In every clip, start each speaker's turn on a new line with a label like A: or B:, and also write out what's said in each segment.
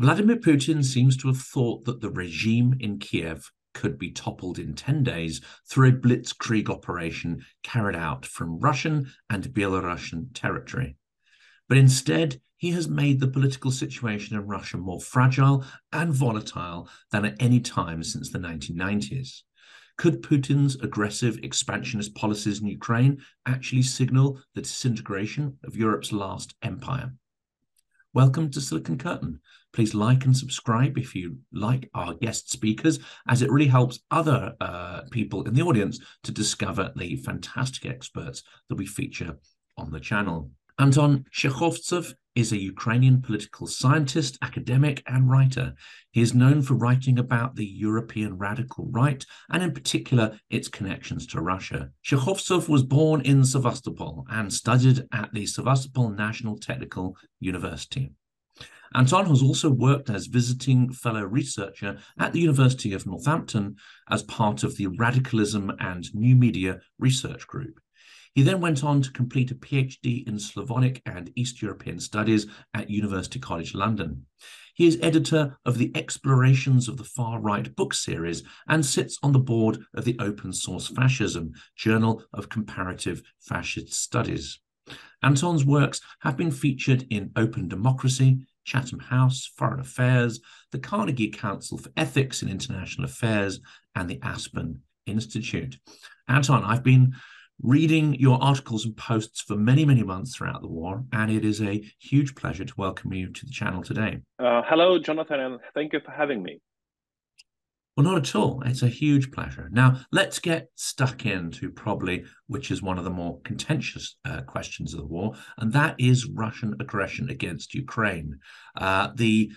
A: Vladimir Putin seems to have thought that the regime in Kiev could be toppled in 10 days through a blitzkrieg operation carried out from Russian and Belarusian territory. But instead, he has made the political situation in Russia more fragile and volatile than at any time since the 1990s. Could Putin's aggressive expansionist policies in Ukraine actually signal the disintegration of Europe's last empire? Welcome to Silicon Curtain. Please like and subscribe if you like our guest speakers, as it really helps other uh, people in the audience to discover the fantastic experts that we feature on the channel. Anton Shekhovtsov is a Ukrainian political scientist, academic, and writer. He is known for writing about the European radical right and, in particular, its connections to Russia. Shekhovtsov was born in Sevastopol and studied at the Sevastopol National Technical University. Anton has also worked as visiting fellow researcher at the University of Northampton as part of the Radicalism and New Media Research Group. He then went on to complete a PhD in Slavonic and East European Studies at University College London. He is editor of the Explorations of the Far Right book series and sits on the board of the Open Source Fascism Journal of Comparative Fascist Studies. Anton's works have been featured in Open Democracy, Chatham House, Foreign Affairs, the Carnegie Council for Ethics in International Affairs, and the Aspen Institute. Anton, I've been reading your articles and posts for many, many months throughout the war, and it is a huge pleasure to welcome you to the channel today.
B: Uh, hello, Jonathan, and thank you for having me.
A: Well, not at all. It's a huge pleasure. Now, let's get stuck into probably which is one of the more contentious uh, questions of the war, and that is Russian aggression against Ukraine. Uh, the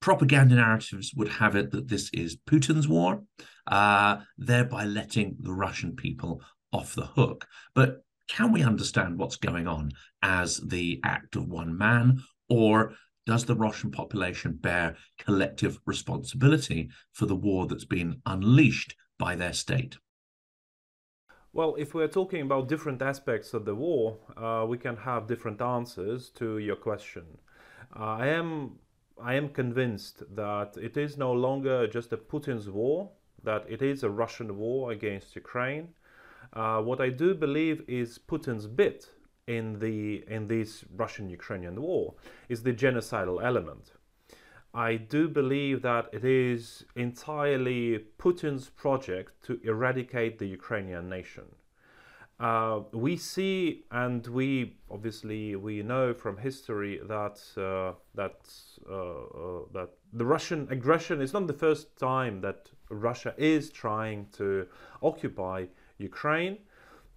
A: propaganda narratives would have it that this is Putin's war, uh, thereby letting the Russian people off the hook. But can we understand what's going on as the act of one man, or does the Russian population bear collective responsibility for the war that's been unleashed by their state?
C: Well, if we're talking about different aspects of the war, uh, we can have different answers to your question. Uh, I am I am convinced that it is no longer just a Putin's war, that it is a Russian war against Ukraine, uh, what I do believe is Putin's bit in the in this Russian-Ukrainian war is the genocidal element. I do believe that it is entirely Putin's project to eradicate the Ukrainian nation. Uh, we see, and we obviously we know from history that uh, that uh, uh that the Russian aggression is not the first time that Russia is trying to occupy Ukraine.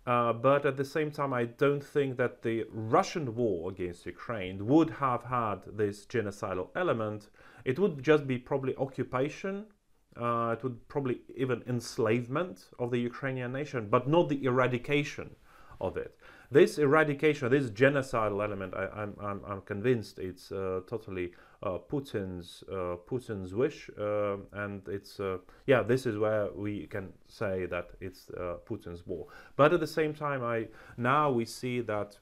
C: Uh, but at the same time, I don't think that the Russian war against Ukraine would have had this genocidal element. It would just be probably occupation. Uh, it would probably even enslavement of the Ukrainian nation, but not the eradication of it. This eradication, this genocidal element, I, am convinced it's uh, totally Putin's uh, Putin's wish, uh, and it's yeah, this is where we can say that it's Putin's war. But at the same time, I now we see that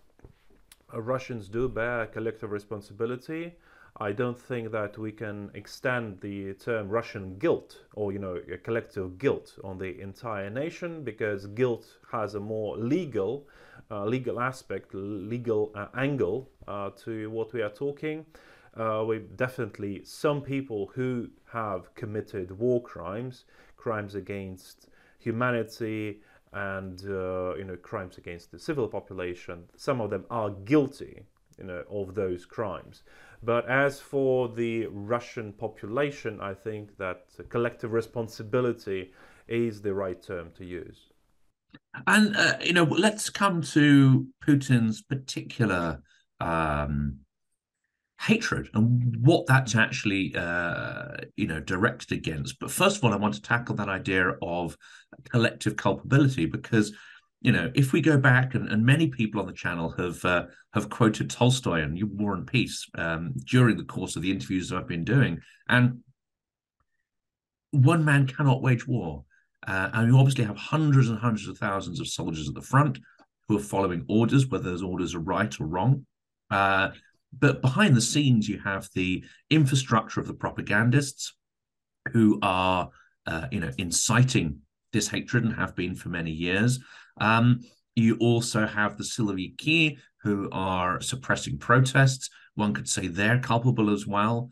C: Russians do bear collective responsibility. I don't think that we can extend the term Russian guilt or you know collective guilt on the entire nation because guilt has a more legal uh, legal aspect, legal uh, angle uh, to what we are talking uh, we definitely some people who have committed war crimes, crimes against humanity, and uh, you know crimes against the civil population. Some of them are guilty, you know, of those crimes. But as for the Russian population, I think that collective responsibility is the right term to use.
A: And uh, you know, let's come to Putin's particular um, hatred and what that's actually uh, you know directed against. But first of all i want to tackle that idea of collective culpability because you know if we go back and, and many people on the channel have uh, have quoted tolstoy and war and peace um, during the course of the interviews that i've been doing and one man cannot wage war. Uh, and you obviously have hundreds and hundreds of thousands of soldiers at the front who are following orders whether those orders are right or wrong. Uh, but behind the scenes, you have the infrastructure of the propagandists who are, uh, you know, inciting this hatred and have been for many years. Um, you also have the Siloviki who are suppressing protests. One could say they're culpable as well.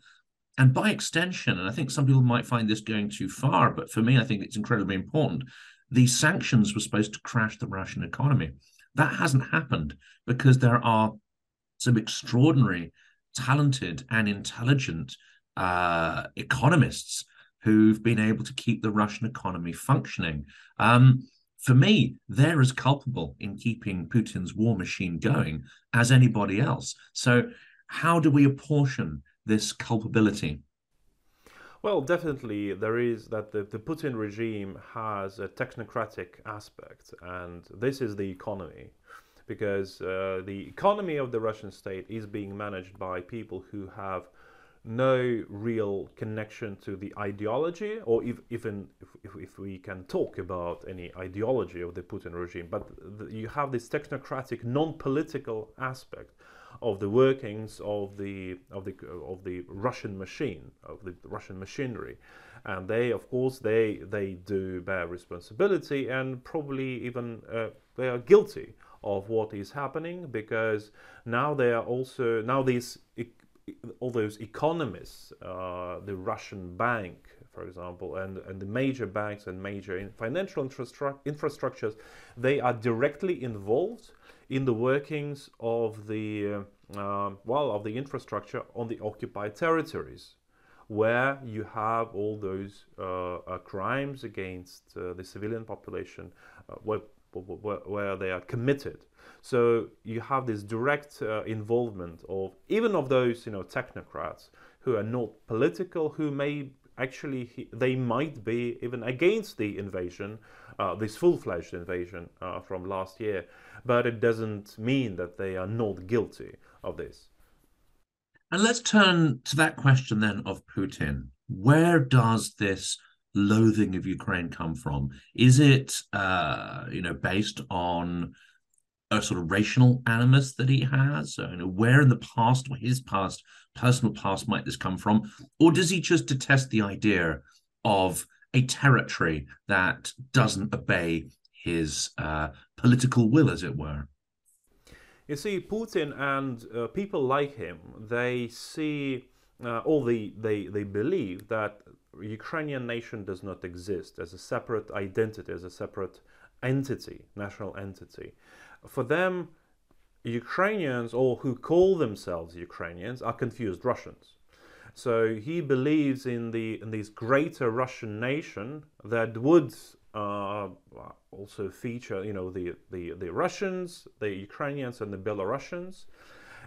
A: And by extension, and I think some people might find this going too far, but for me, I think it's incredibly important. These sanctions were supposed to crash the Russian economy. That hasn't happened because there are some extraordinary, talented, and intelligent uh, economists who've been able to keep the Russian economy functioning. Um, for me, they're as culpable in keeping Putin's war machine going as anybody else. So, how do we apportion this culpability?
C: Well, definitely, there is that the, the Putin regime has a technocratic aspect, and this is the economy. Because uh, the economy of the Russian state is being managed by people who have no real connection to the ideology, or if, even if, if, we can talk about any ideology of the Putin regime, but the, you have this technocratic, non-political aspect of the workings of the of the of the Russian machine, of the Russian machinery, and they, of course, they they do bear responsibility and probably even uh, they are guilty of what is happening because now they are also now these all those economists, uh, the Russian bank, for example, and, and the major banks and major financial infrastru- infrastructures, they are directly involved in the workings of the uh, well of the infrastructure on the occupied territories, where you have all those uh, uh crimes against uh, the civilian population, uh, where, they are committed. So you have this direct uh, involvement of even of those you know technocrats who are not political, who may actually they might be even against the invasion, uh, this full-fledged invasion uh, from last year, but it doesn't mean that they are not guilty of this.
A: And let's turn to that question then of Putin. Where does this loathing of Ukraine come from? Is it, uh, you know, based on a sort of racial animus that he has? So, you know, where in the past or his past, personal past, might this come from? Or does he just detest the idea of a territory that doesn't obey his uh, political will, as it were?
C: You see, Putin and uh, people like him, they see, uh, or they, they, they believe that Ukrainian nation does not exist as a separate identity, as a separate entity, national entity for them, Ukrainians, or who call themselves Ukrainians, are confused Russians. So he believes in the in this greater Russian nation that would uh, also feature, you know, the, the the Russians, the Ukrainians, and the Belarusians,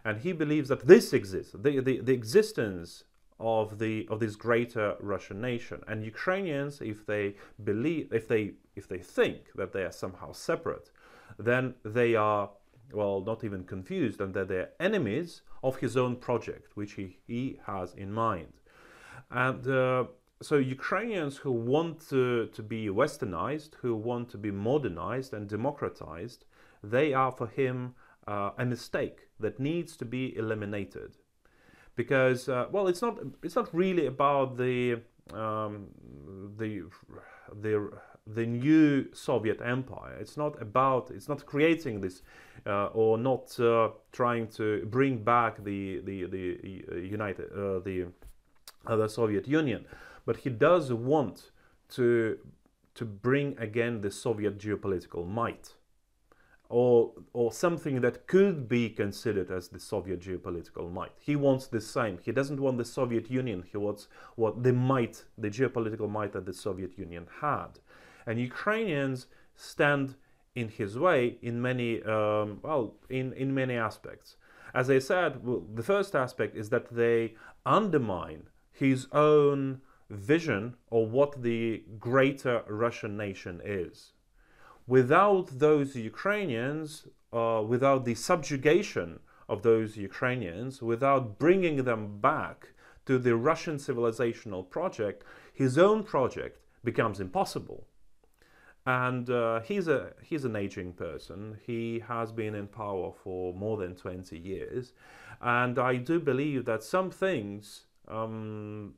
C: and he believes that this exists, the, the, the existence of the of this greater Russian nation. And Ukrainians, if they believe, if they if they think that they are somehow separate, then they are, well, not even confused and that they're enemies of his own project, which he, he has in mind. And uh, so Ukrainians who want to, to be westernized, who want to be modernized and democratized, they are for him uh, a mistake that needs to be eliminated. Because, uh, well, it's not, it's not really about the, um, the, the the new Soviet empire. It's not about, it's not creating this uh, or not uh, trying to bring back the, the, the uh, United, uh, the, uh, the Soviet Union, but he does want to, to bring again the Soviet geopolitical might. Or, or something that could be considered as the Soviet geopolitical might. He wants the same. He doesn't want the Soviet Union. He wants what the might, the geopolitical might that the Soviet Union had and Ukrainians stand in his way in many um, well in, in many aspects. As I said, well, the first aspect is that they undermine his own vision of what the greater Russian nation is. Without those Ukrainians, uh, without the subjugation of those Ukrainians, without bringing them back to the Russian civilizational project, his own project becomes impossible. and uh, he's a he's an aging person. He has been in power for more than twenty years, and I do believe that some things, um,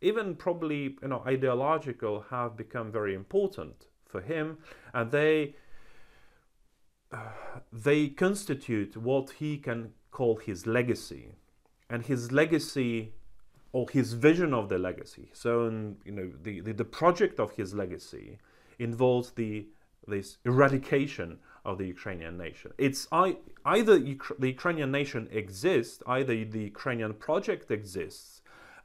C: even probably you know ideological, have become very important for him, and they uh, they constitute what he can call his legacy, and his legacy or his vision of the legacy. So, you know, the, the, the project of his legacy involves the this eradication of the Ukrainian nation. It's I, either the Ukrainian nation exists, either the Ukrainian project exists,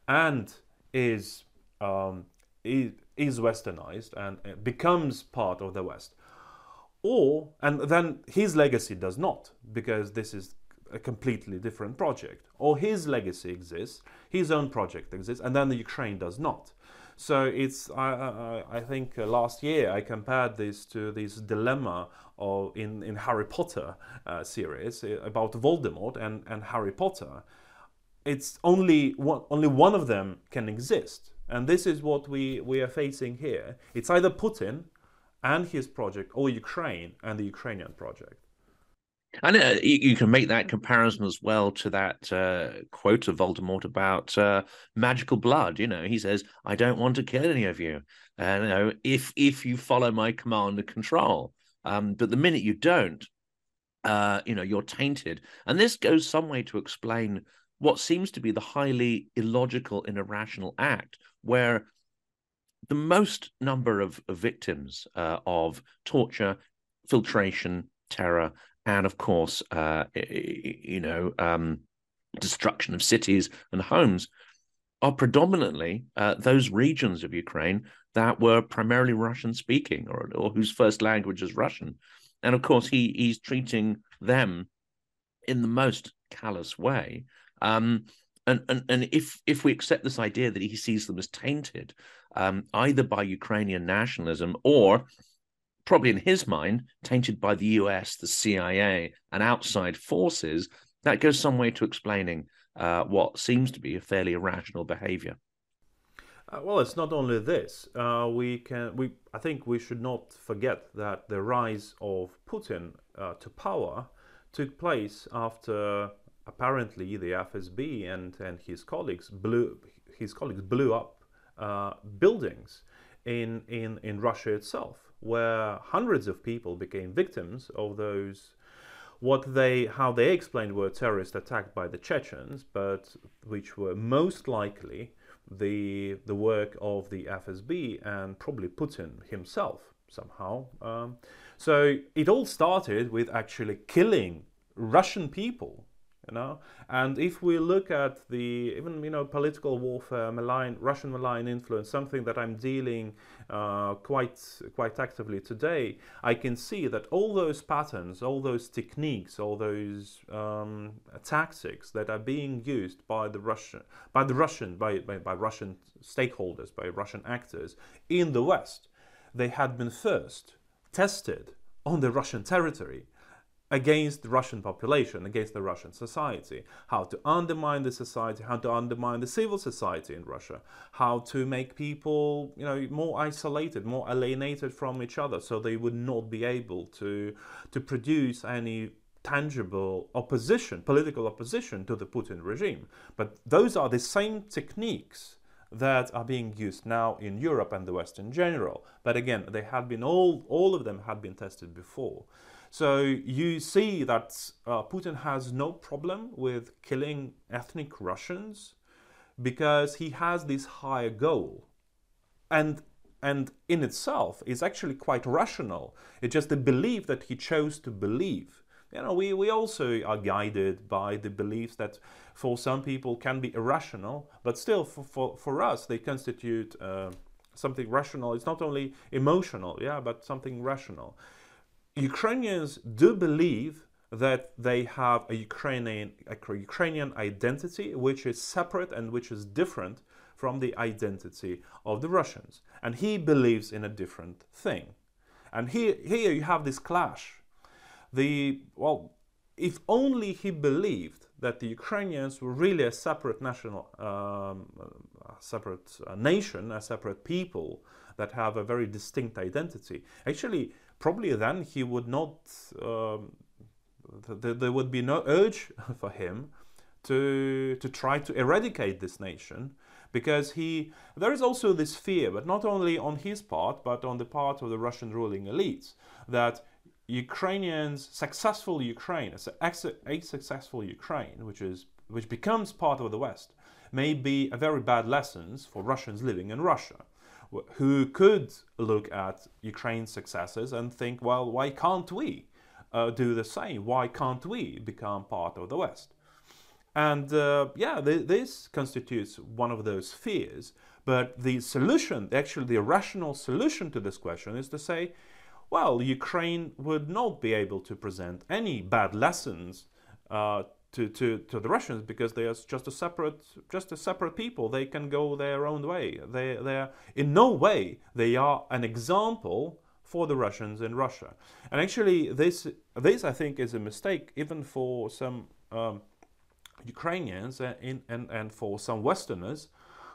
C: and is um, is, is westernized and becomes part of the West, or and then his legacy does not because this is a completely different project, or his legacy exists, his own project exists, and then the Ukraine does not. So it's I, I, I think uh, last year I compared this to this dilemma of in, in Harry Potter uh, series uh, about Voldemort and, and Harry Potter. It's only one, only one of them can exist, and this is what we, we are facing here. It's either Putin and his project, or Ukraine and the Ukrainian project.
A: And uh, you, can make that comparison as well to that uh, quote of Voldemort about uh, magical blood. You know, he says, "I don't want to kill any of you. And you know, if if you follow my command and control, um, but the minute you don't, uh, you know, you're tainted." And this goes some way to explain what seems to be the highly illogical and irrational act, where the most number of, victims uh, of torture, filtration, terror, and of course, uh, you know, um, destruction of cities and homes are predominantly uh, those regions of Ukraine that were primarily Russian speaking or, or whose first language is Russian. And of course, he he's treating them in the most callous way. Um, and, and and if if we accept this idea that he sees them as tainted, um, either by Ukrainian nationalism or probably in his mind, tainted by the US, the CIA, and outside forces, that goes some way to explaining uh, what seems to be a fairly irrational behavior.
C: Uh, well, it's not only this. Uh, we can, we, I think, we should not forget that the rise of Putin uh, to power took place after apparently the FSB and, and his colleagues blew his colleagues blew up uh, buildings in, in in Russia itself where hundreds of people became victims of those what they how they explained were terrorist attacks by the Chechens, but which were most likely the the work of the FSB and probably Putin himself somehow. Um, so it all started with actually killing Russian people you know? And if we look at the even you know political warfare malign russian malign influence something that i'm dealing uh, quite quite actively today i can see that all those patterns all those techniques all those um, tactics that are being used by the russian by the russian by, by, by russian stakeholders by russian actors in the west they had been first tested on the russian territory against the Russian population, against the Russian society, how to undermine the society, how to undermine the civil society in Russia, how to make people, you know, more isolated, more alienated from each other, so they would not be able to to produce any tangible opposition, political opposition to the Putin regime. But those are the same techniques that are being used now in Europe and the West in general. But again, they had been all all of them had been tested before. So you see that uh, Putin has no problem with killing ethnic Russians because he has this higher goal. And and in itself is actually quite rational. It's just the belief that he chose to believe. You know, we, we also are guided by the beliefs that for some people can be irrational, but still for, for, for us they constitute uh, something rational. It's not only emotional, yeah, but something rational. Ukrainians do believe that they have a Ukrainian, a Ukrainian identity which is separate and which is different from the identity of the Russians. And he believes in a different thing. And here, here you have this clash. The, well, if only he believed that the Ukrainians were really a separate national um, separate uh, nation, a separate people that have a very distinct identity. Actually, probably then he would not. Um, th- there would be no urge for him to to try to eradicate this nation because he there is also this fear but not only on his part but on the part of the Russian ruling elites that Ukrainians successful Ukraine a successful Ukraine which is which becomes part of the West may be a very bad lessons for Russians living in Russia who could look at Ukraine's successes and think well why can't we uh, do the same why can't we become part of the West and uh, yeah, th- this constitutes one of those fears. But the solution, actually, the rational solution to this question is to say, well, Ukraine would not be able to present any bad lessons uh, to, to, to the Russians because they are just a separate just a separate people. They can go their own way. They they're in no way they are an example for the Russians in Russia. And actually, this this I think is a mistake even for some. Um, Ukrainians and, in, and, and for some Westerners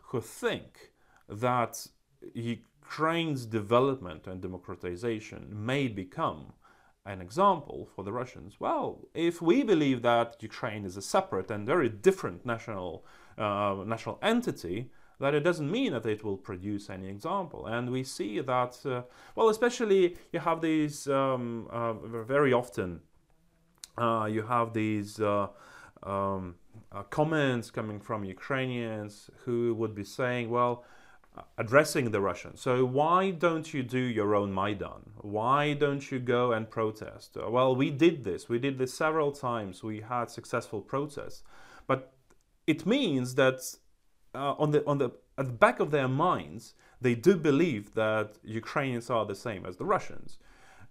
C: who think that Ukraine's development and democratization may become an example for the Russians. Well, if we believe that Ukraine is a separate and very different national uh, national entity, that it doesn't mean that it will produce any example. And we see that, uh, well, especially you have these um, uh, very often. Uh, you have these uh, um, uh, comments coming from Ukrainians who would be saying, well, addressing the Russians. So why don't you do your own Maidan? Why don't you go and protest? Well, we did this. We did this several times. We had successful protests, but it means that uh, on the on the at the back of their minds, they do believe that Ukrainians are the same as the Russians.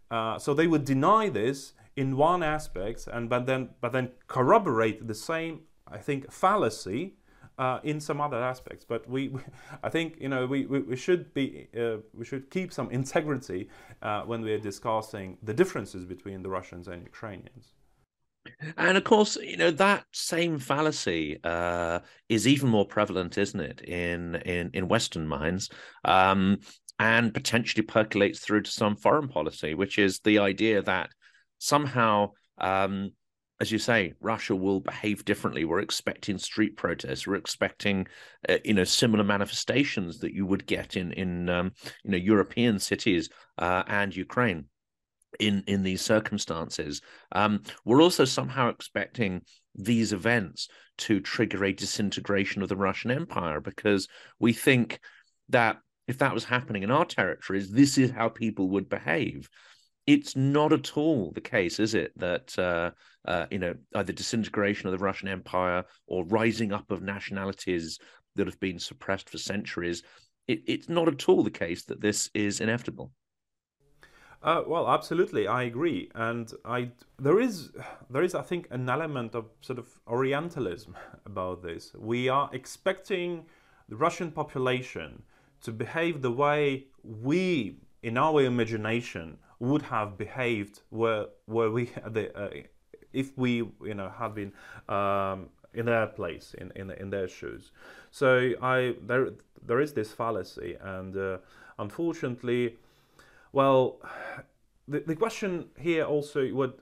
C: Uh, so they would deny this in one aspect, and but then but then corroborate the same, I think, fallacy uh, in some other aspects. But we, we I think, you know, we, we, we should be uh, we should keep some integrity uh, when we are discussing the differences between the Russians and Ukrainians.
A: And of course, you know that same fallacy uh, is even more prevalent, isn't it, in in in Western minds, um, and potentially percolates through to some foreign policy, which is the idea that somehow, um, as you say, Russia will behave differently. We're expecting street protests. We're expecting, uh, you know, similar manifestations that you would get in in um, you know European cities uh, and Ukraine in in these circumstances. Um, we're also somehow expecting these events to trigger a disintegration of the Russian Empire because we think that if that was happening in our territories, this is how people would behave it's not at all the case, is it, that uh, uh, you know either disintegration of the Russian Empire or rising up of nationalities that have been suppressed for centuries? It, it's not at all the case that this is inevitable.
C: Uh, well, absolutely, I agree, and I there is there is I think an element of sort of Orientalism about this. We are expecting the Russian population to behave the way we, in our imagination, would have behaved were were we the, uh, if we you know had been um, in their place in, in in their shoes. So I there there is this fallacy, and uh, unfortunately, well, the the question here also what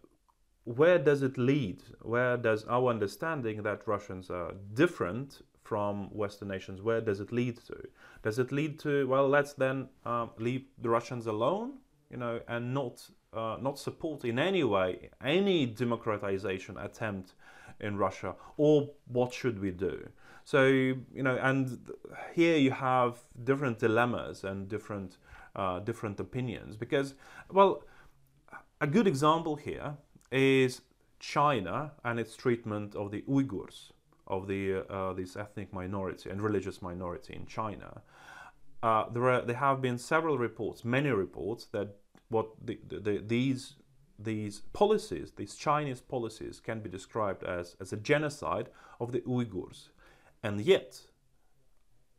C: where does it lead? Where does our understanding that Russians are different from Western nations, where does it lead to? Does it lead to, well, let's then um, leave the Russians alone? You know, and not uh, not support in any way any democratization attempt in Russia, or what should we do? So you know, and here you have different dilemmas and different uh, different opinions because, well, a good example here is China and its treatment of the Uyghurs, of the uh, this ethnic minority and religious minority in China. Uh, there, are, there have been several reports, many reports, that what the, the, the, these these policies, these Chinese policies, can be described as, as a genocide of the Uyghurs. And yet,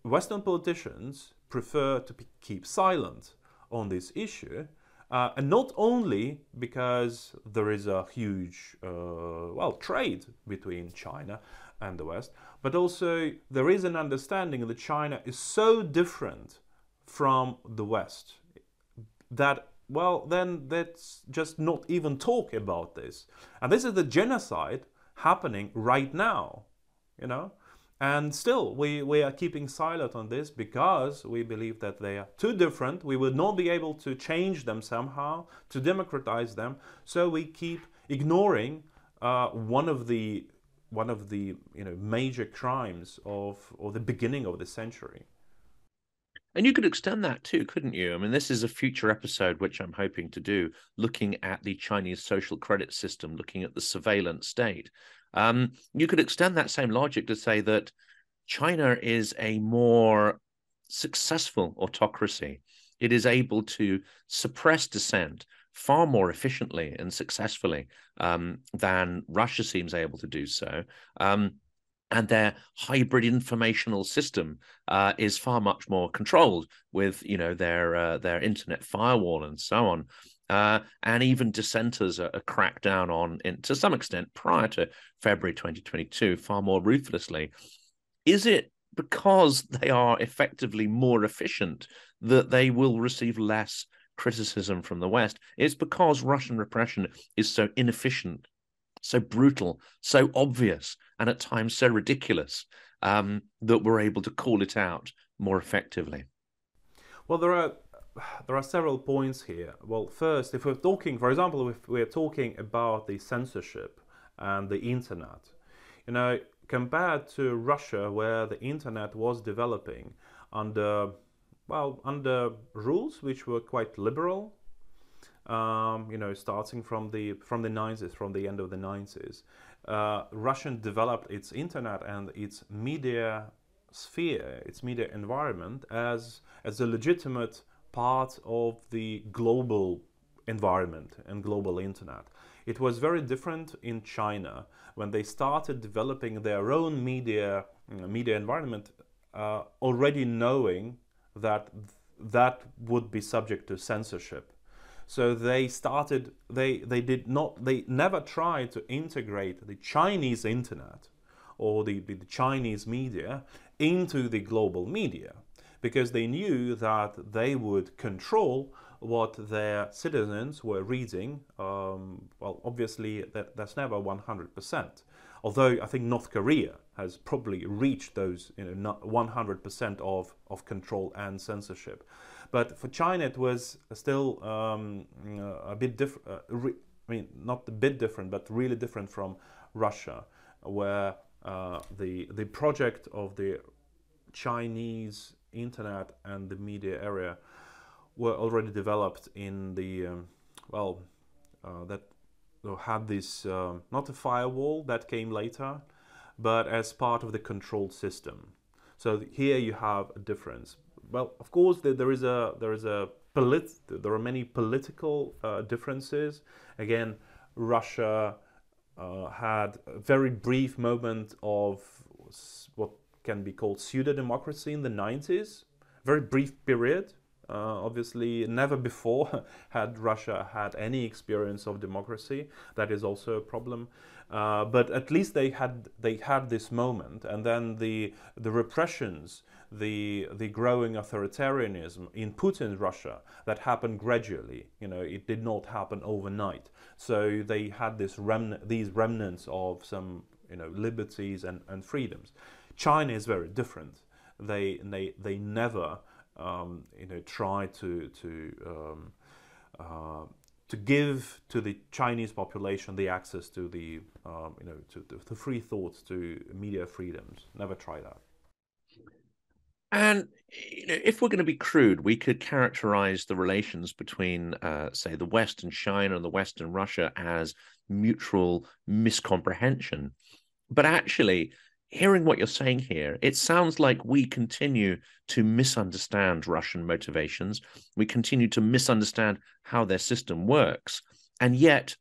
C: Western politicians prefer to keep silent on this issue Uh, and not only because there is a huge, uh, well, trade between China and the West, but also there is an understanding that China is so different from the West that, well, then let's just not even talk about this. And this is the genocide happening right now, you know? And still, we, we are keeping silent on this because we believe that they are too different. We would not be able to change them somehow, to democratize them. So we keep ignoring uh, one of the one of the you know major crimes of or the beginning of the century.
A: And you could extend that too, couldn't you? I mean, this is a future episode which I'm hoping to do, looking at the Chinese social credit system, looking at the surveillance state. Um, you could extend that same logic to say that China is a more successful autocracy. It is able to suppress dissent far more efficiently and successfully um, than Russia seems able to do so. Um, and their hybrid informational system uh, is far much more controlled with you know their uh, their internet firewall and so on uh, and even dissenters are, are, cracked down on in, to some extent prior to February 2022 far more ruthlessly. Is it because they are effectively more efficient that they will receive less criticism from the West? It's because Russian repression is so inefficient, so brutal, so obvious, and at times so ridiculous um, that we're able to call it out more effectively.
C: Well, there are there are several points here. Well, first, if we're talking, for example, if we're talking about the censorship and the internet, you know, compared to Russia, where the internet was developing under, well, under rules which were quite liberal, um, you know, starting from the from the 90s, from the end of the 90s, uh, Russian developed its internet and its media sphere, its media environment as as a legitimate part of the global environment and global internet. It was very different in China when they started developing their own media media environment, uh, already knowing that th- that would be subject to censorship. So they started. They they did not. They never tried to integrate the Chinese internet or the, the Chinese media into the global media because they knew that they would control what their citizens were reading. Um, well, obviously, that, that's never 100%. Although I think North Korea has probably reached those you know, 100% of, of control and censorship. But for China, it was still um, a bit different. Uh, I mean, not a bit different, but really different from Russia, where uh, the the project of the Chinese internet and the media area were already developed in the um, well uh, that had this uh, not a firewall that came later but as part of the control system so here you have a difference well of course there is a there is a polit there are many political uh, differences again russia uh, had a very brief moment of what can be called pseudo democracy in the 90s. Very brief period. Uh, obviously, never before had Russia had any experience of democracy. That is also a problem. Uh, but at least they had they had this moment, and then the the repressions, the the growing authoritarianism in Putin's Russia that happened gradually. You know, it did not happen overnight. So they had this remn- these remnants of some you know liberties and, and freedoms. China is very different. They they they never um, you know try to to um, uh, to give to the Chinese population the access to the um, you know to, to, free thoughts to media freedoms. Never try that.
A: And you know, if we're going to be crude, we could characterize the relations between, uh, say, the West and China and the West and Russia as mutual miscomprehension. But actually, hearing what you're saying here, it sounds like we continue to misunderstand Russian motivations. We continue to misunderstand how their system works. And yet,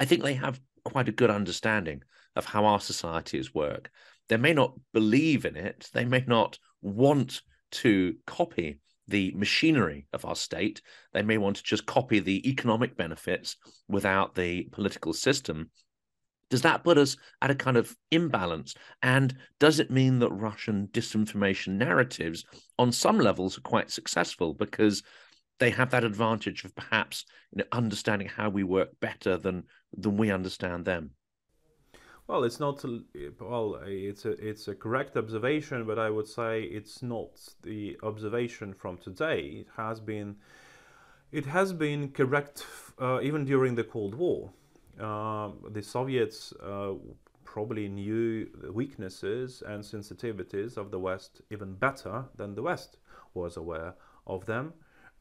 A: I think they have quite a good understanding of how our societies work. They may not believe in it, they may not want to copy the machinery of our state. They may want to just copy the economic benefits without the political system. Does that put us at a kind of imbalance? And does it mean that Russian disinformation narratives, on some levels, are quite successful because they have that advantage of perhaps you know, understanding how we work better than than we understand them?
C: Well, it's not well. It's a it's a correct observation, but I would say it's not the observation from today. It has been it has been correct uh, even during the Cold War. Uh, the Soviets uh, probably knew the weaknesses and sensitivities of the West even better than the West was aware of them.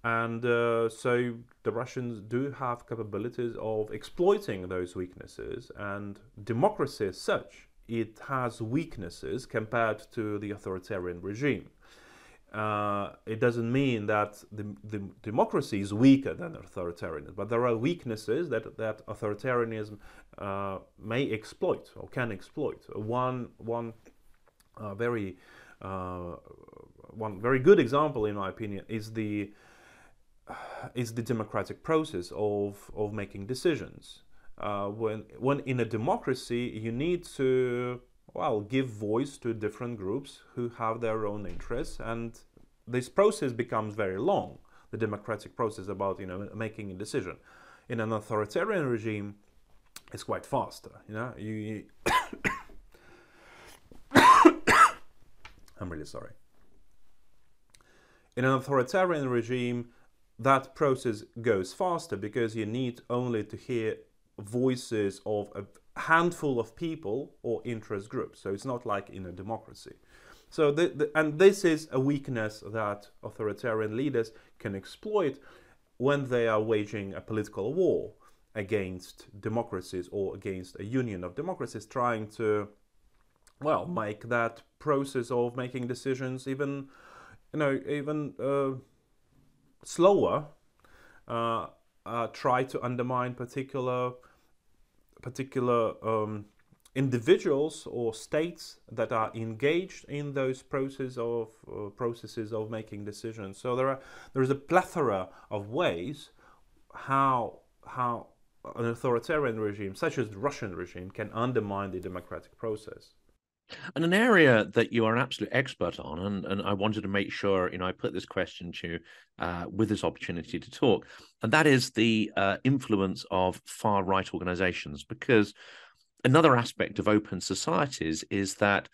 C: And uh, so the Russians do have capabilities of exploiting those weaknesses, and democracy as such, it has weaknesses compared to the authoritarian regime. Uh, it doesn't mean that the, the, democracy is weaker than authoritarianism, but there are weaknesses that, that authoritarianism uh, may exploit or can exploit. One, one uh, very, uh, one very good example, in my opinion, is the is the democratic process of, of making decisions. Uh, when, when in a democracy, you need to, well, give voice to different groups who have their own interests, and this process becomes very long. The democratic process about you know making a decision. In an authoritarian regime, it's quite faster. You know, you. you I'm really sorry. In an authoritarian regime, that process goes faster because you need only to hear voices of a handful of people or interest groups. So it's not like in a democracy. So the, the, and this is a weakness that authoritarian leaders can exploit when they are waging a political war against democracies or against a union of democracies trying to well make that process of making decisions even you know even uh, slower uh, uh, try to undermine particular particular um, individuals or states that are engaged in those process of uh, processes of making decisions. So there are there is a plethora of ways how how an authoritarian regime such as the Russian regime can undermine the democratic process.
A: And an area that you are an absolute expert on, and, and I wanted to make sure, you know, I put this question to you uh, with this opportunity to talk, and that is the uh, influence of far right organizations. Because another aspect of open societies is that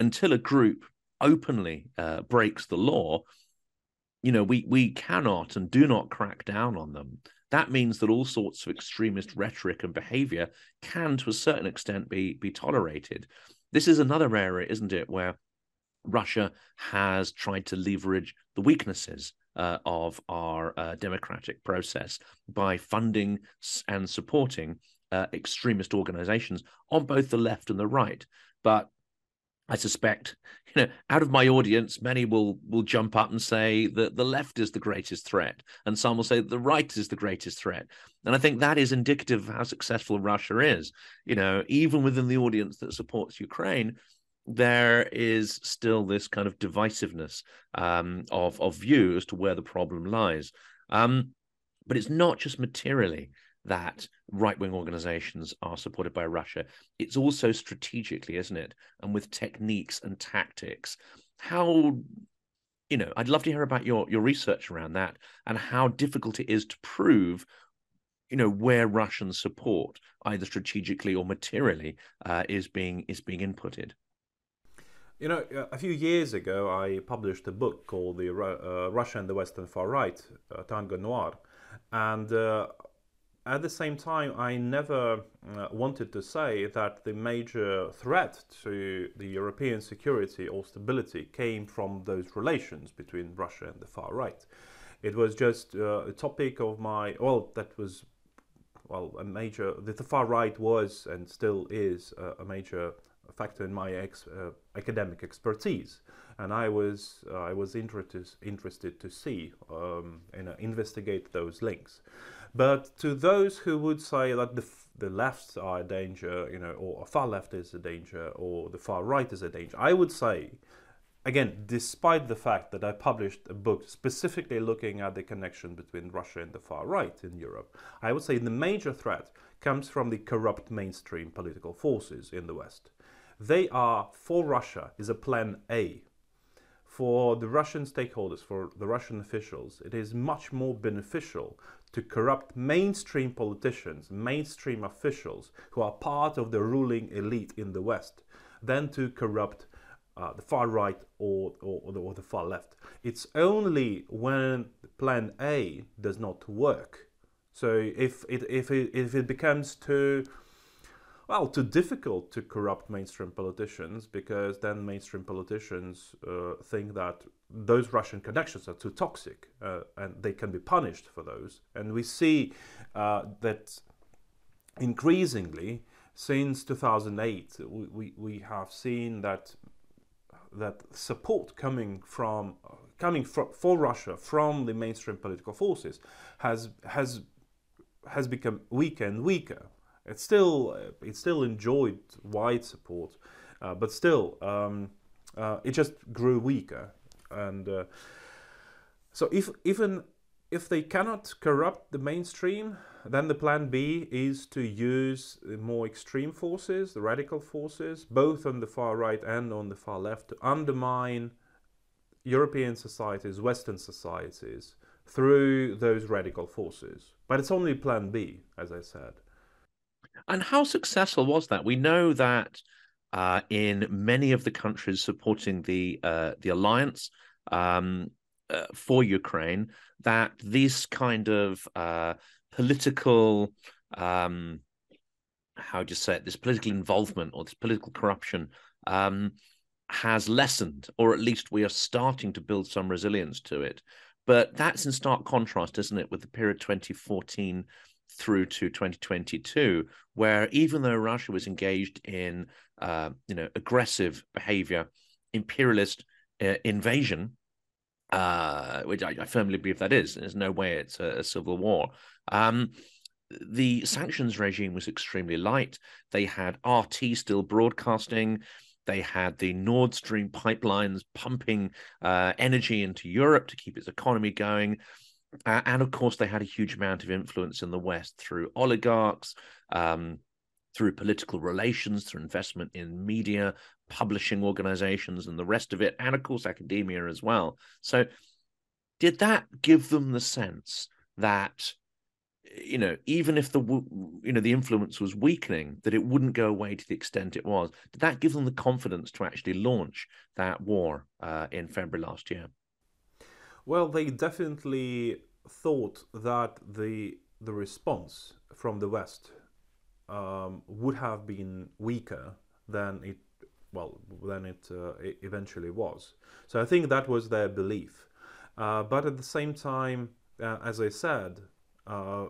A: until a group openly uh, breaks the law, you know, we we cannot and do not crack down on them. That means that all sorts of extremist rhetoric and behavior can, to a certain extent, be be tolerated. This is another area, isn't it, where Russia has tried to leverage the weaknesses uh, of our uh, democratic process by funding and supporting uh, extremist organizations on both the left and the right. But I suspect, you know, out of my audience, many will will jump up and say that the left is the greatest threat, and some will say the right is the greatest threat. And I think that is indicative of how successful Russia is. You know, even within the audience that supports Ukraine, there is still this kind of divisiveness um, of of view as to where the problem lies. Um, but it's not just materially that right wing organizations are supported by Russia. It's also strategically, isn't it? And with techniques and tactics. How, you know, I'd love to hear about your, your research around that and how difficult it is to prove, you know, where Russian support, either strategically or materially, uh, is being is being inputted.
C: You know, a few years ago, I published a book called "The uh, Russia and the Western Far Right: uh, Tango Noir," and uh, at the same time, I never uh, wanted to say that the major threat to the European security or stability came from those relations between Russia and the far right. It was just uh, a topic of my, well, that was, well, a major, the, the far right was and still is a, a major factor in my ex, uh, academic expertise. And I was, uh, I was interested, interested to see, um, and investigate those links. But to those who would say that the, the left are a danger, you know, or a far left is a danger, or the far right is a danger, I would say again, despite the fact that I published a book specifically looking at the connection between Russia and the far right in Europe, I would say the major threat comes from the corrupt mainstream political forces in the West. They are for Russia is a plan A. For the Russian stakeholders, for the Russian officials, it is much more beneficial to corrupt mainstream politicians, mainstream officials who are part of the ruling elite in the West than to corrupt uh, the far right or, or, or, the, or the far left. It's only when plan A does not work. So if it, if it, if it becomes too well, too difficult to corrupt mainstream politicians because then mainstream politicians uh, think that those Russian connections are too toxic uh, and they can be punished for those. And we see uh, that increasingly since 2008, we, we, we have seen that that support coming from coming from, for Russia from the mainstream political forces has has has become weaker and weaker. It's still it still enjoyed wide support, uh, but still um, uh, it just grew weaker. And uh, so if even if they cannot corrupt the mainstream, then the plan B is to use more extreme forces, the radical forces, both on the far right and on the far left, to undermine European societies, Western societies, through those radical forces. But it's only plan B, as I said.
A: And how successful was that? We know that uh, in many of the countries supporting the uh, the alliance um, uh, for Ukraine, that this kind of uh, political, um, how do you say it? This political involvement or this political corruption um, has lessened, or at least we are starting to build some resilience to it. But that's in stark contrast, isn't it, with the period 2014 through to 2022, where even though Russia was engaged in, uh, you know, aggressive behavior, imperialist uh, invasion, uh, which I, I, firmly believe that is, there's no way it's a, a civil war. Um, the sanctions regime was extremely light. They had RT still broadcasting. They had the Nord Stream pipelines pumping uh, energy into Europe to keep its economy going. Uh, and of course, they had a huge amount of influence in the West through oligarchs, um, through political relations, through investment in media, publishing organizations, and the rest of it, and of course, academia as well. So, did that give them the sense that you know, even if the you know the influence was weakening, that it wouldn't go away to the extent it was. Did that give them the confidence to actually launch that war uh, in February last year?
C: Well, they definitely thought that the the response from the West um, would have been weaker than it well than it, uh, it eventually was. So I think that was their belief. Uh, but at the same time, uh, as I said, uh,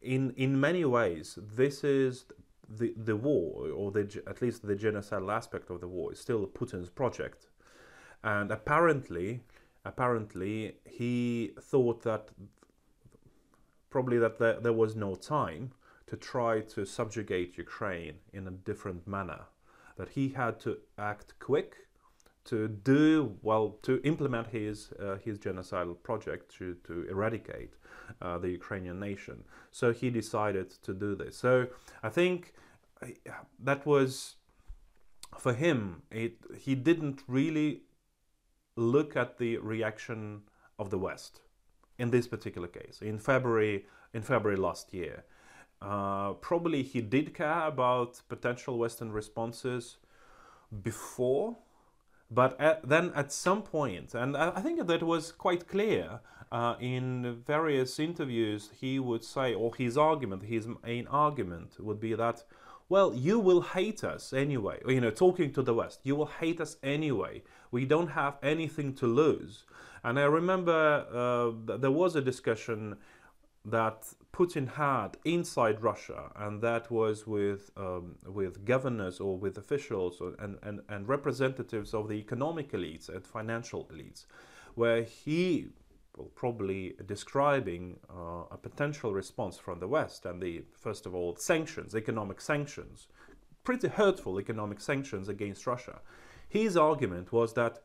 C: in in many ways, this is the the war, or the at least the genocidal aspect of the war, is still Putin's project, and apparently, apparently, he thought that probably that there, there was no time to try to subjugate Ukraine in a different manner, that he had to act quick to do well to implement his uh, his genocidal project to to eradicate uh, the Ukrainian nation. So he decided to do this. So I think uh, that was for him. It he didn't really look at the reaction of the West in this particular case in February in February last year. Uh, probably he did care about potential Western responses before but at, then at some point, and I think that was quite clear uh, in various interviews, he would say, or his argument, his main argument would be that, well, you will hate us anyway. You know, talking to the West, you will hate us anyway. We don't have anything to lose. And I remember uh, there was a discussion that Putin had inside Russia, and that was with um, with governors or with officials or, and, and, and representatives of the economic elites and financial elites, where he well, probably describing uh, a potential response from the West and the first of all sanctions, economic sanctions, pretty hurtful economic sanctions against Russia. His argument was that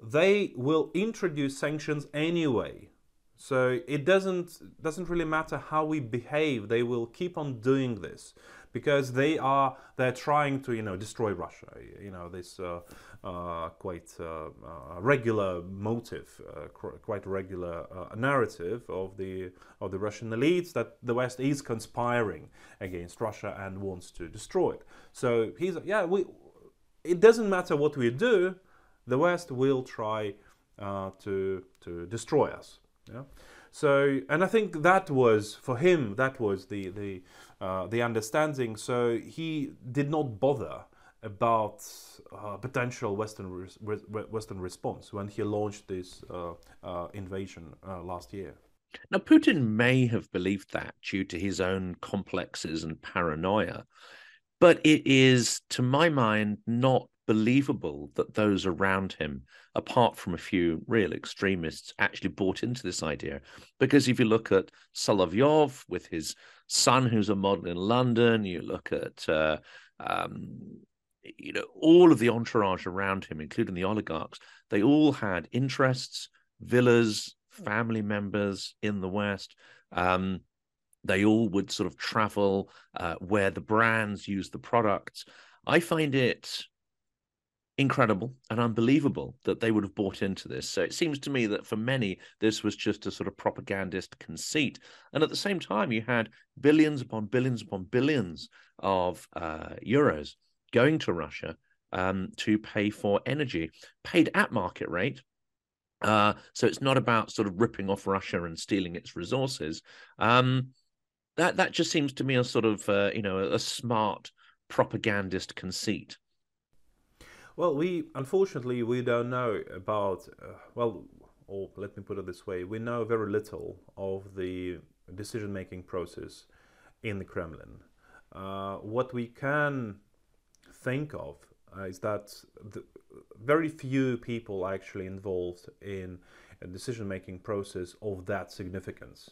C: they will introduce sanctions anyway. So it doesn't doesn't really matter how we behave. They will keep on doing this because they are they're trying to you know destroy Russia. You know this uh, uh, quite uh, uh regular motive, uh, quite regular narrative of the of the Russian elites that the West is conspiring against Russia and wants to destroy it. So he's yeah we. It doesn't matter what we do, the West will try to to destroy us. Yeah. So, and I think that was for him that was the the uh, the understanding. So he did not bother about uh, potential Western re- Western response when he launched this uh, uh invasion last year.
A: Now, Putin may have believed that due to his own complexes and paranoia, but it is, to my mind, not believable that those around him, apart from a few real extremists, actually bought into this idea. Because if you look at Solovyov with his son, who's a model in London, you look at uh, um, you know all of the entourage around him, including the oligarchs, they all had interests, villas, family members in the West. Um, they all would sort of travel uh, where the brands use the products. I find it incredible and unbelievable that they would have bought into this. So it seems to me that for many, this was just a sort of propagandist conceit. And at the same time, you had billions upon billions upon billions of uh, euros going to Russia um, to pay for energy, paid at market rate. Uh, so it's not about sort of ripping off Russia and stealing its resources. Um, that that just seems to me a sort of uh, you know a, a smart propagandist conceit.
C: Well, we unfortunately we don't know about. Uh, well, or let me put it this way: we know very little of the decision-making process in the Kremlin. Uh, what we can think of uh, is that the, very few people are actually involved in a decision-making process of that significance.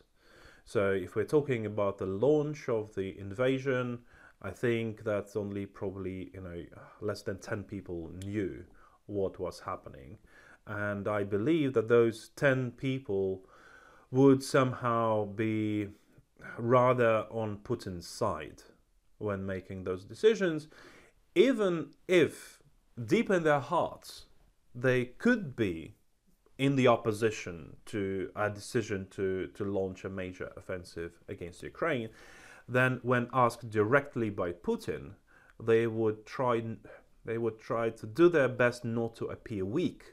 C: So, if we're talking about the launch of the invasion, I think that only probably you know less than 10 people knew what was happening. And I believe that those 10 people would somehow be rather on Putin's side when making those decisions even if deep in their hearts they could be in the opposition to a decision to, to launch a major offensive against Ukraine then when asked directly by Putin, they would try they would try to do their best not to appear weak,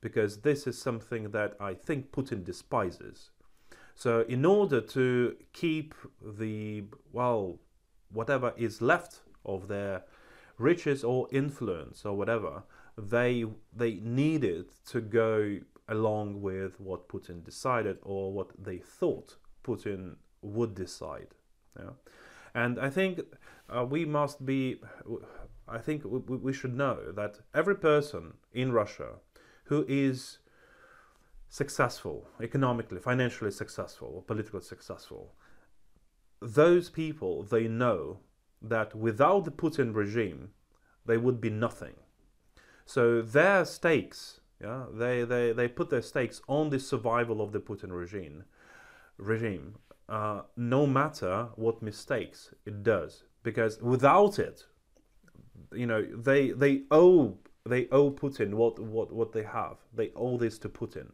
C: because this is something that I think Putin despises. So in order to keep the well whatever is left of their riches or influence or whatever, they they needed to go along with what Putin decided or what they thought Putin would decide. Yeah. And I think uh, we must be, I think we, we should know that every person in Russia who is successful, economically, financially successful, or politically successful, those people, they know that without the Putin regime, they would be nothing. So their stakes, yeah, they, they, they put their stakes on the survival of the Putin regime, regime uh, no matter what mistakes it does, because without it, you know, they they owe they owe Putin what what what they have. They owe this to Putin,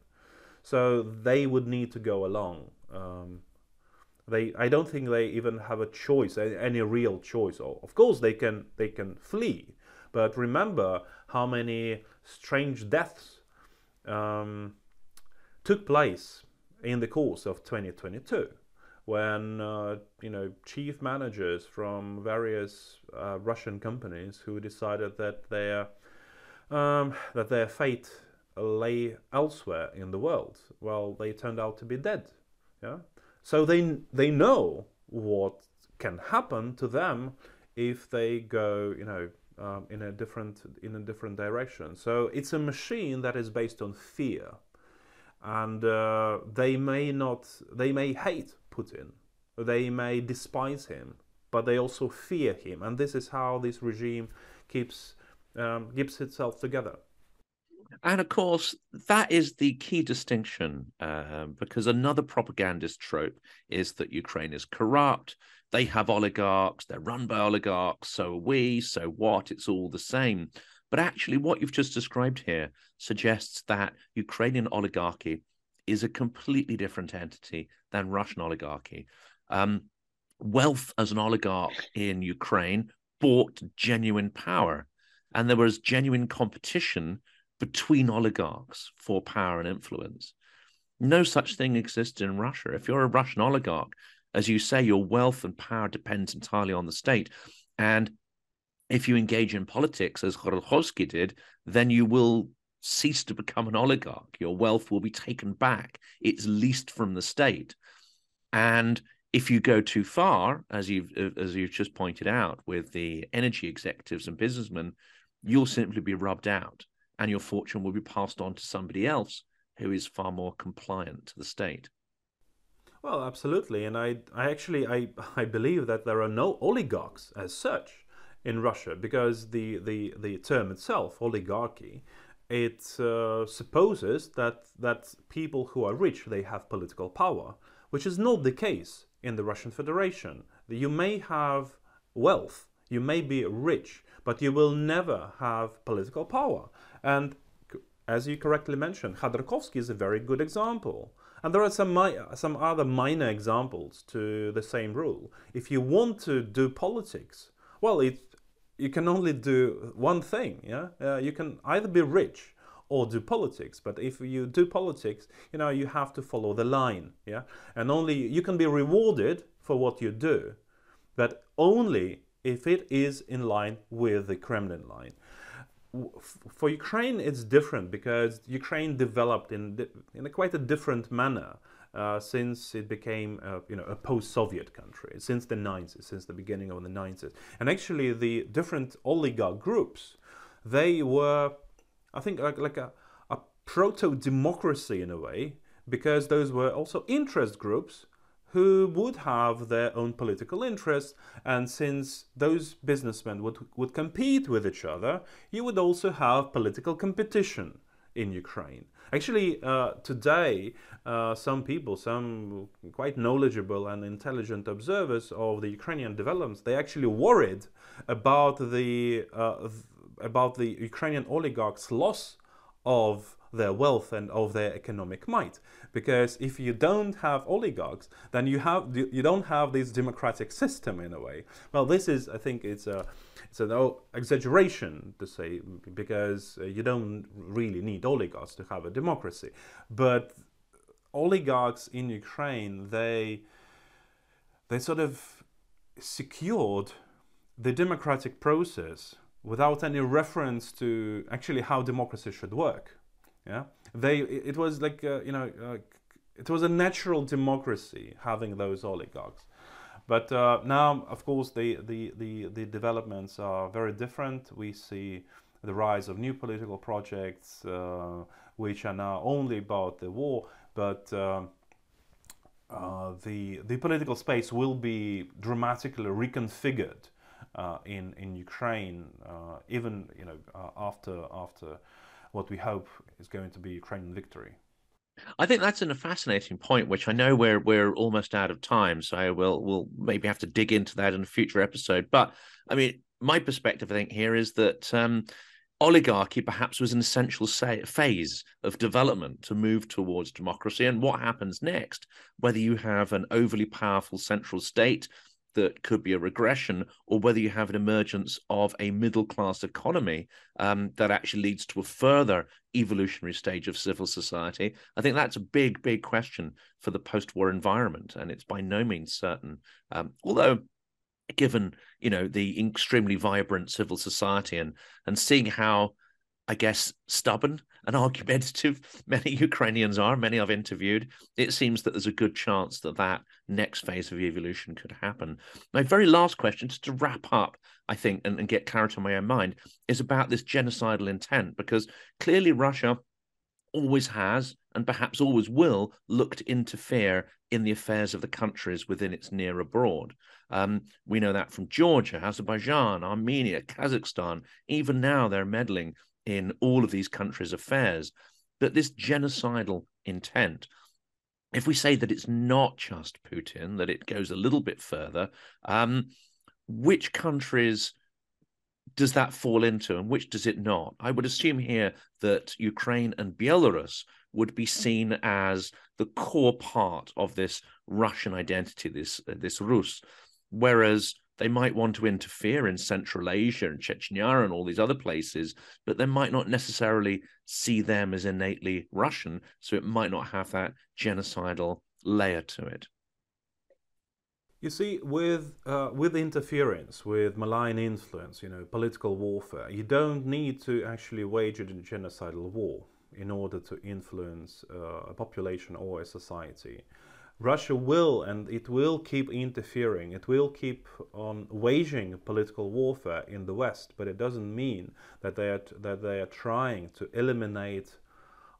C: so they would need to go along. Um, they I don't think they even have a choice, any real choice. Of course, they can they can flee, but remember how many strange deaths um, took place in the course of 2022 when uh, you know chief managers from various uh, Russian companies who decided that their um, that their fate lay elsewhere in the world. Well, they turned out to be dead. Yeah, so they they know what can happen to them if they go, you know, um, in a different in a different direction. So it's a machine that is based on fear, and uh, they may not they may hate Putin. They may despise him, but they also fear him, and this is how this regime keeps um, keeps itself together.
A: And of course, that is the key distinction uh, because another propagandist trope is that Ukraine is corrupt. They have oligarchs, they're run by oligarchs, so are we, so what? It's all the same. But actually, what you've just described here suggests that Ukrainian oligarchy is a completely different entity than Russian oligarchy. Um, wealth as an oligarch in Ukraine bought genuine power, and there was genuine competition between oligarchs for power and influence. No such thing exists in Russia. If you're a Russian oligarch, as you say, your wealth and power depends entirely on the state. And if you engage in politics, as Khodorkovsky did, then you will cease to become an oligarch. Your wealth will be taken back. It's leased from the state. And if you go too far, as you've uh, as you've just pointed out, with the energy executives and businessmen, you'll simply be rubbed out and your fortune will be passed on to somebody else who is far more compliant to the state.
C: Well, absolutely, and I, I actually, I, I believe that there are no oligarchs as such in Russia because the the, the term itself, oligarchy, it uh, supposes that that people who are rich they have political power, which is not the case in the Russian Federation. You may have wealth, you may be rich, but you will never have political power. And as you correctly mentioned, Khodorkovsky is a very good example. And there are some, some other minor examples to the same rule. If you want to do politics, well, it, you can only do one thing. Yeah, uh, you can either be rich or do politics. But if you do politics, you know you have to follow the line. Yeah, and only you can be rewarded for what you do, but only if it is in line with the Kremlin line for Ukraine, it's different because Ukraine developed in in a quite a different manner uh, since it became a, you know a post-Soviet country since the 90s, since the beginning of the 90s. And actually, the different oligarch groups, they were, I think, like like a, a proto-democracy in a way because those were also interest groups who would have their own political interests. And since those businessmen would, would compete with each other, you would also have political competition in Ukraine. Actually, uh, today, uh, some people, some quite knowledgeable and intelligent observers of the Ukrainian developments, they actually worried about the uh, about the Ukrainian oligarchs' loss of their wealth and of their economic might. Because if you don't have oligarchs, then you have you don't have this democratic system in a way. Well, this is I think it's a it's an exaggeration to say because uh, you don't really need oligarchs to have a democracy, but oligarchs in Ukraine they they sort of secured the democratic process without any reference to actually how democracy should work. Yeah, they it was like uh, you know uh, it was a natural democracy having those oligarchs. But uh, now, of course, the, the, the, the, developments are very different. We see the rise of new political projects, uh, which are now only about the war, but uh, uh the, the political space will be dramatically reconfigured in, in Ukraine, even you know, after, after what we hope is going to be Ukrainian victory.
A: I think that's a fascinating point, which I know we're we're almost out of time, so we'll we'll maybe have to dig into that in a future episode. But I mean, my perspective, I think, here is that um, oligarchy perhaps was an essential say, phase of development to move towards democracy, and what happens next, whether you have an overly powerful central state that could be a regression, or whether you have an emergence of a middle class economy um, that actually leads to a further evolutionary stage of civil society. I think that's a big, big question for the post war environment, and it's by no means certain. Um, although, given you know the extremely vibrant civil society and and seeing how I guess, stubborn and argumentative many Ukrainians are, many I've interviewed, it seems that there's a good chance that that next phase of evolution could happen. My very last question, just to wrap up, I think, and, and get clarity on my own mind, is about this genocidal intent, because clearly Russia always has and perhaps always will look to interfere in the affairs of the countries within its near abroad. Um, we know that from Georgia, Azerbaijan, Armenia, Kazakhstan. Even now, they're meddling in all of these countries' affairs. But this genocidal intent, if we say that it's not just Putin, that it goes a little bit further, um, which countries does that fall into and which does it not? I would assume here that Ukraine and Belarus would be seen as the core part of this Russian identity, this uh, this Rus, whereas they might want to interfere in Central Asia and Chechnya and all these other places, but they might not necessarily see them as innately Russian, so it might not have that genocidal layer to it.
C: You see, with uh, with interference, with malign influence, you know, political warfare, you don't need to actually wage a genocidal war in order to influence uh, a population or a society. Russia will and it will keep interfering. It will keep on waging political warfare in the West, but it doesn't mean that they are that they are trying to eliminate,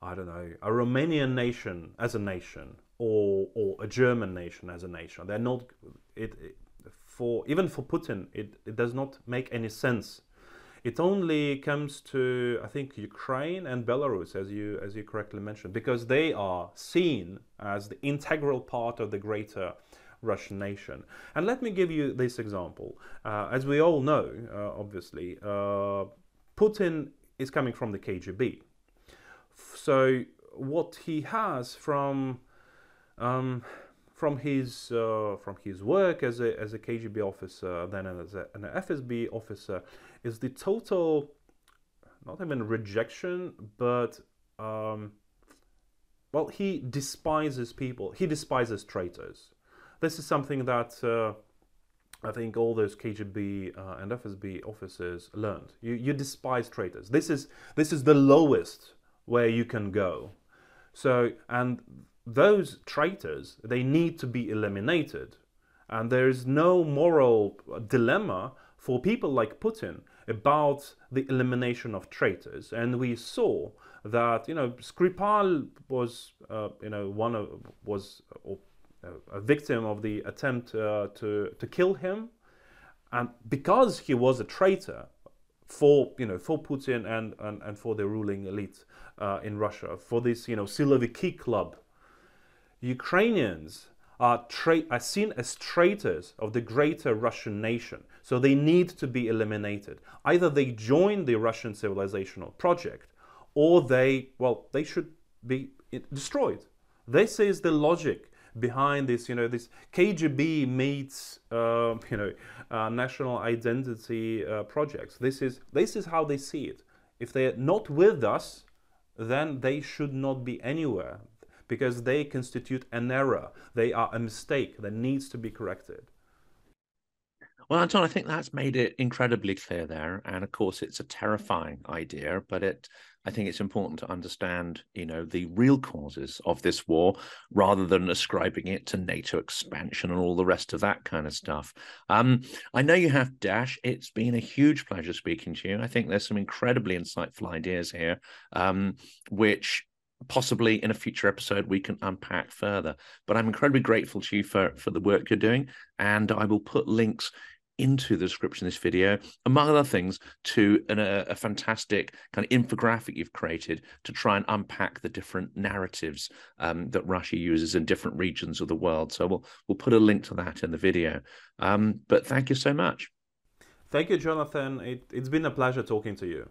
C: I don't know, a Romanian nation as a nation or or a German nation as a nation. They're not it, it for even for Putin. It it does not make any sense. It only comes to I think Ukraine and Belarus, as you as you correctly mentioned, because they are seen as the integral part of the greater Russian nation. And let me give you this example. Uh, as we all know, uh, obviously, uh, Putin is coming from the KGB. So what he has from um, from his uh, from his work as a as a KGB officer, then as a, an FSB officer, is the total, not even rejection, but um, well, he despises people. He despises traitors. This is something that uh, I think all those KGB uh, and FSB officers learned. You you despise traitors. This is this is the lowest where you can go. So and those traitors, they need to be eliminated. And there is no moral dilemma for people like Putin about the elimination of traitors. And we saw that, you know, Skripal was, uh, you know, one of, was uh, a victim of the attempt uh, to, to kill him. And because he was a traitor for, you know, for Putin and, and, and for the ruling elite uh, in Russia, for this, you know, Siloviki club Ukrainians are, are seen as traitors of the greater Russian nation, so they need to be eliminated. Either they join the Russian civilizational project, or they, well, they should be destroyed. This is the logic behind this, you know, this KGB meets, uh, you know, uh, national identity uh, projects. This is this is how they see it. If they're not with us, then they should not be anywhere because they constitute an error. They are a mistake that needs to be corrected.
A: Well, Anton, I think that's made it incredibly clear there. And of course, it's a terrifying idea, but it I think it's important to understand, you know, the real causes of this war rather than ascribing it to NATO expansion and all the rest of that kind of stuff. Um, I know you have Dash. It's been a huge pleasure speaking to you. I think there's some incredibly insightful ideas here, um, which possibly in a future episode we can unpack further. But I'm incredibly grateful to you for for the work you're doing, and I will put links into the description of this video, among other things, to an, a, a, fantastic kind of infographic you've created to try and unpack the different narratives um, that Russia uses in different regions of the world. So we'll we'll put a link to that in the video. Um, but thank you so much.
C: Thank you, Jonathan. It, it's been a pleasure talking to you.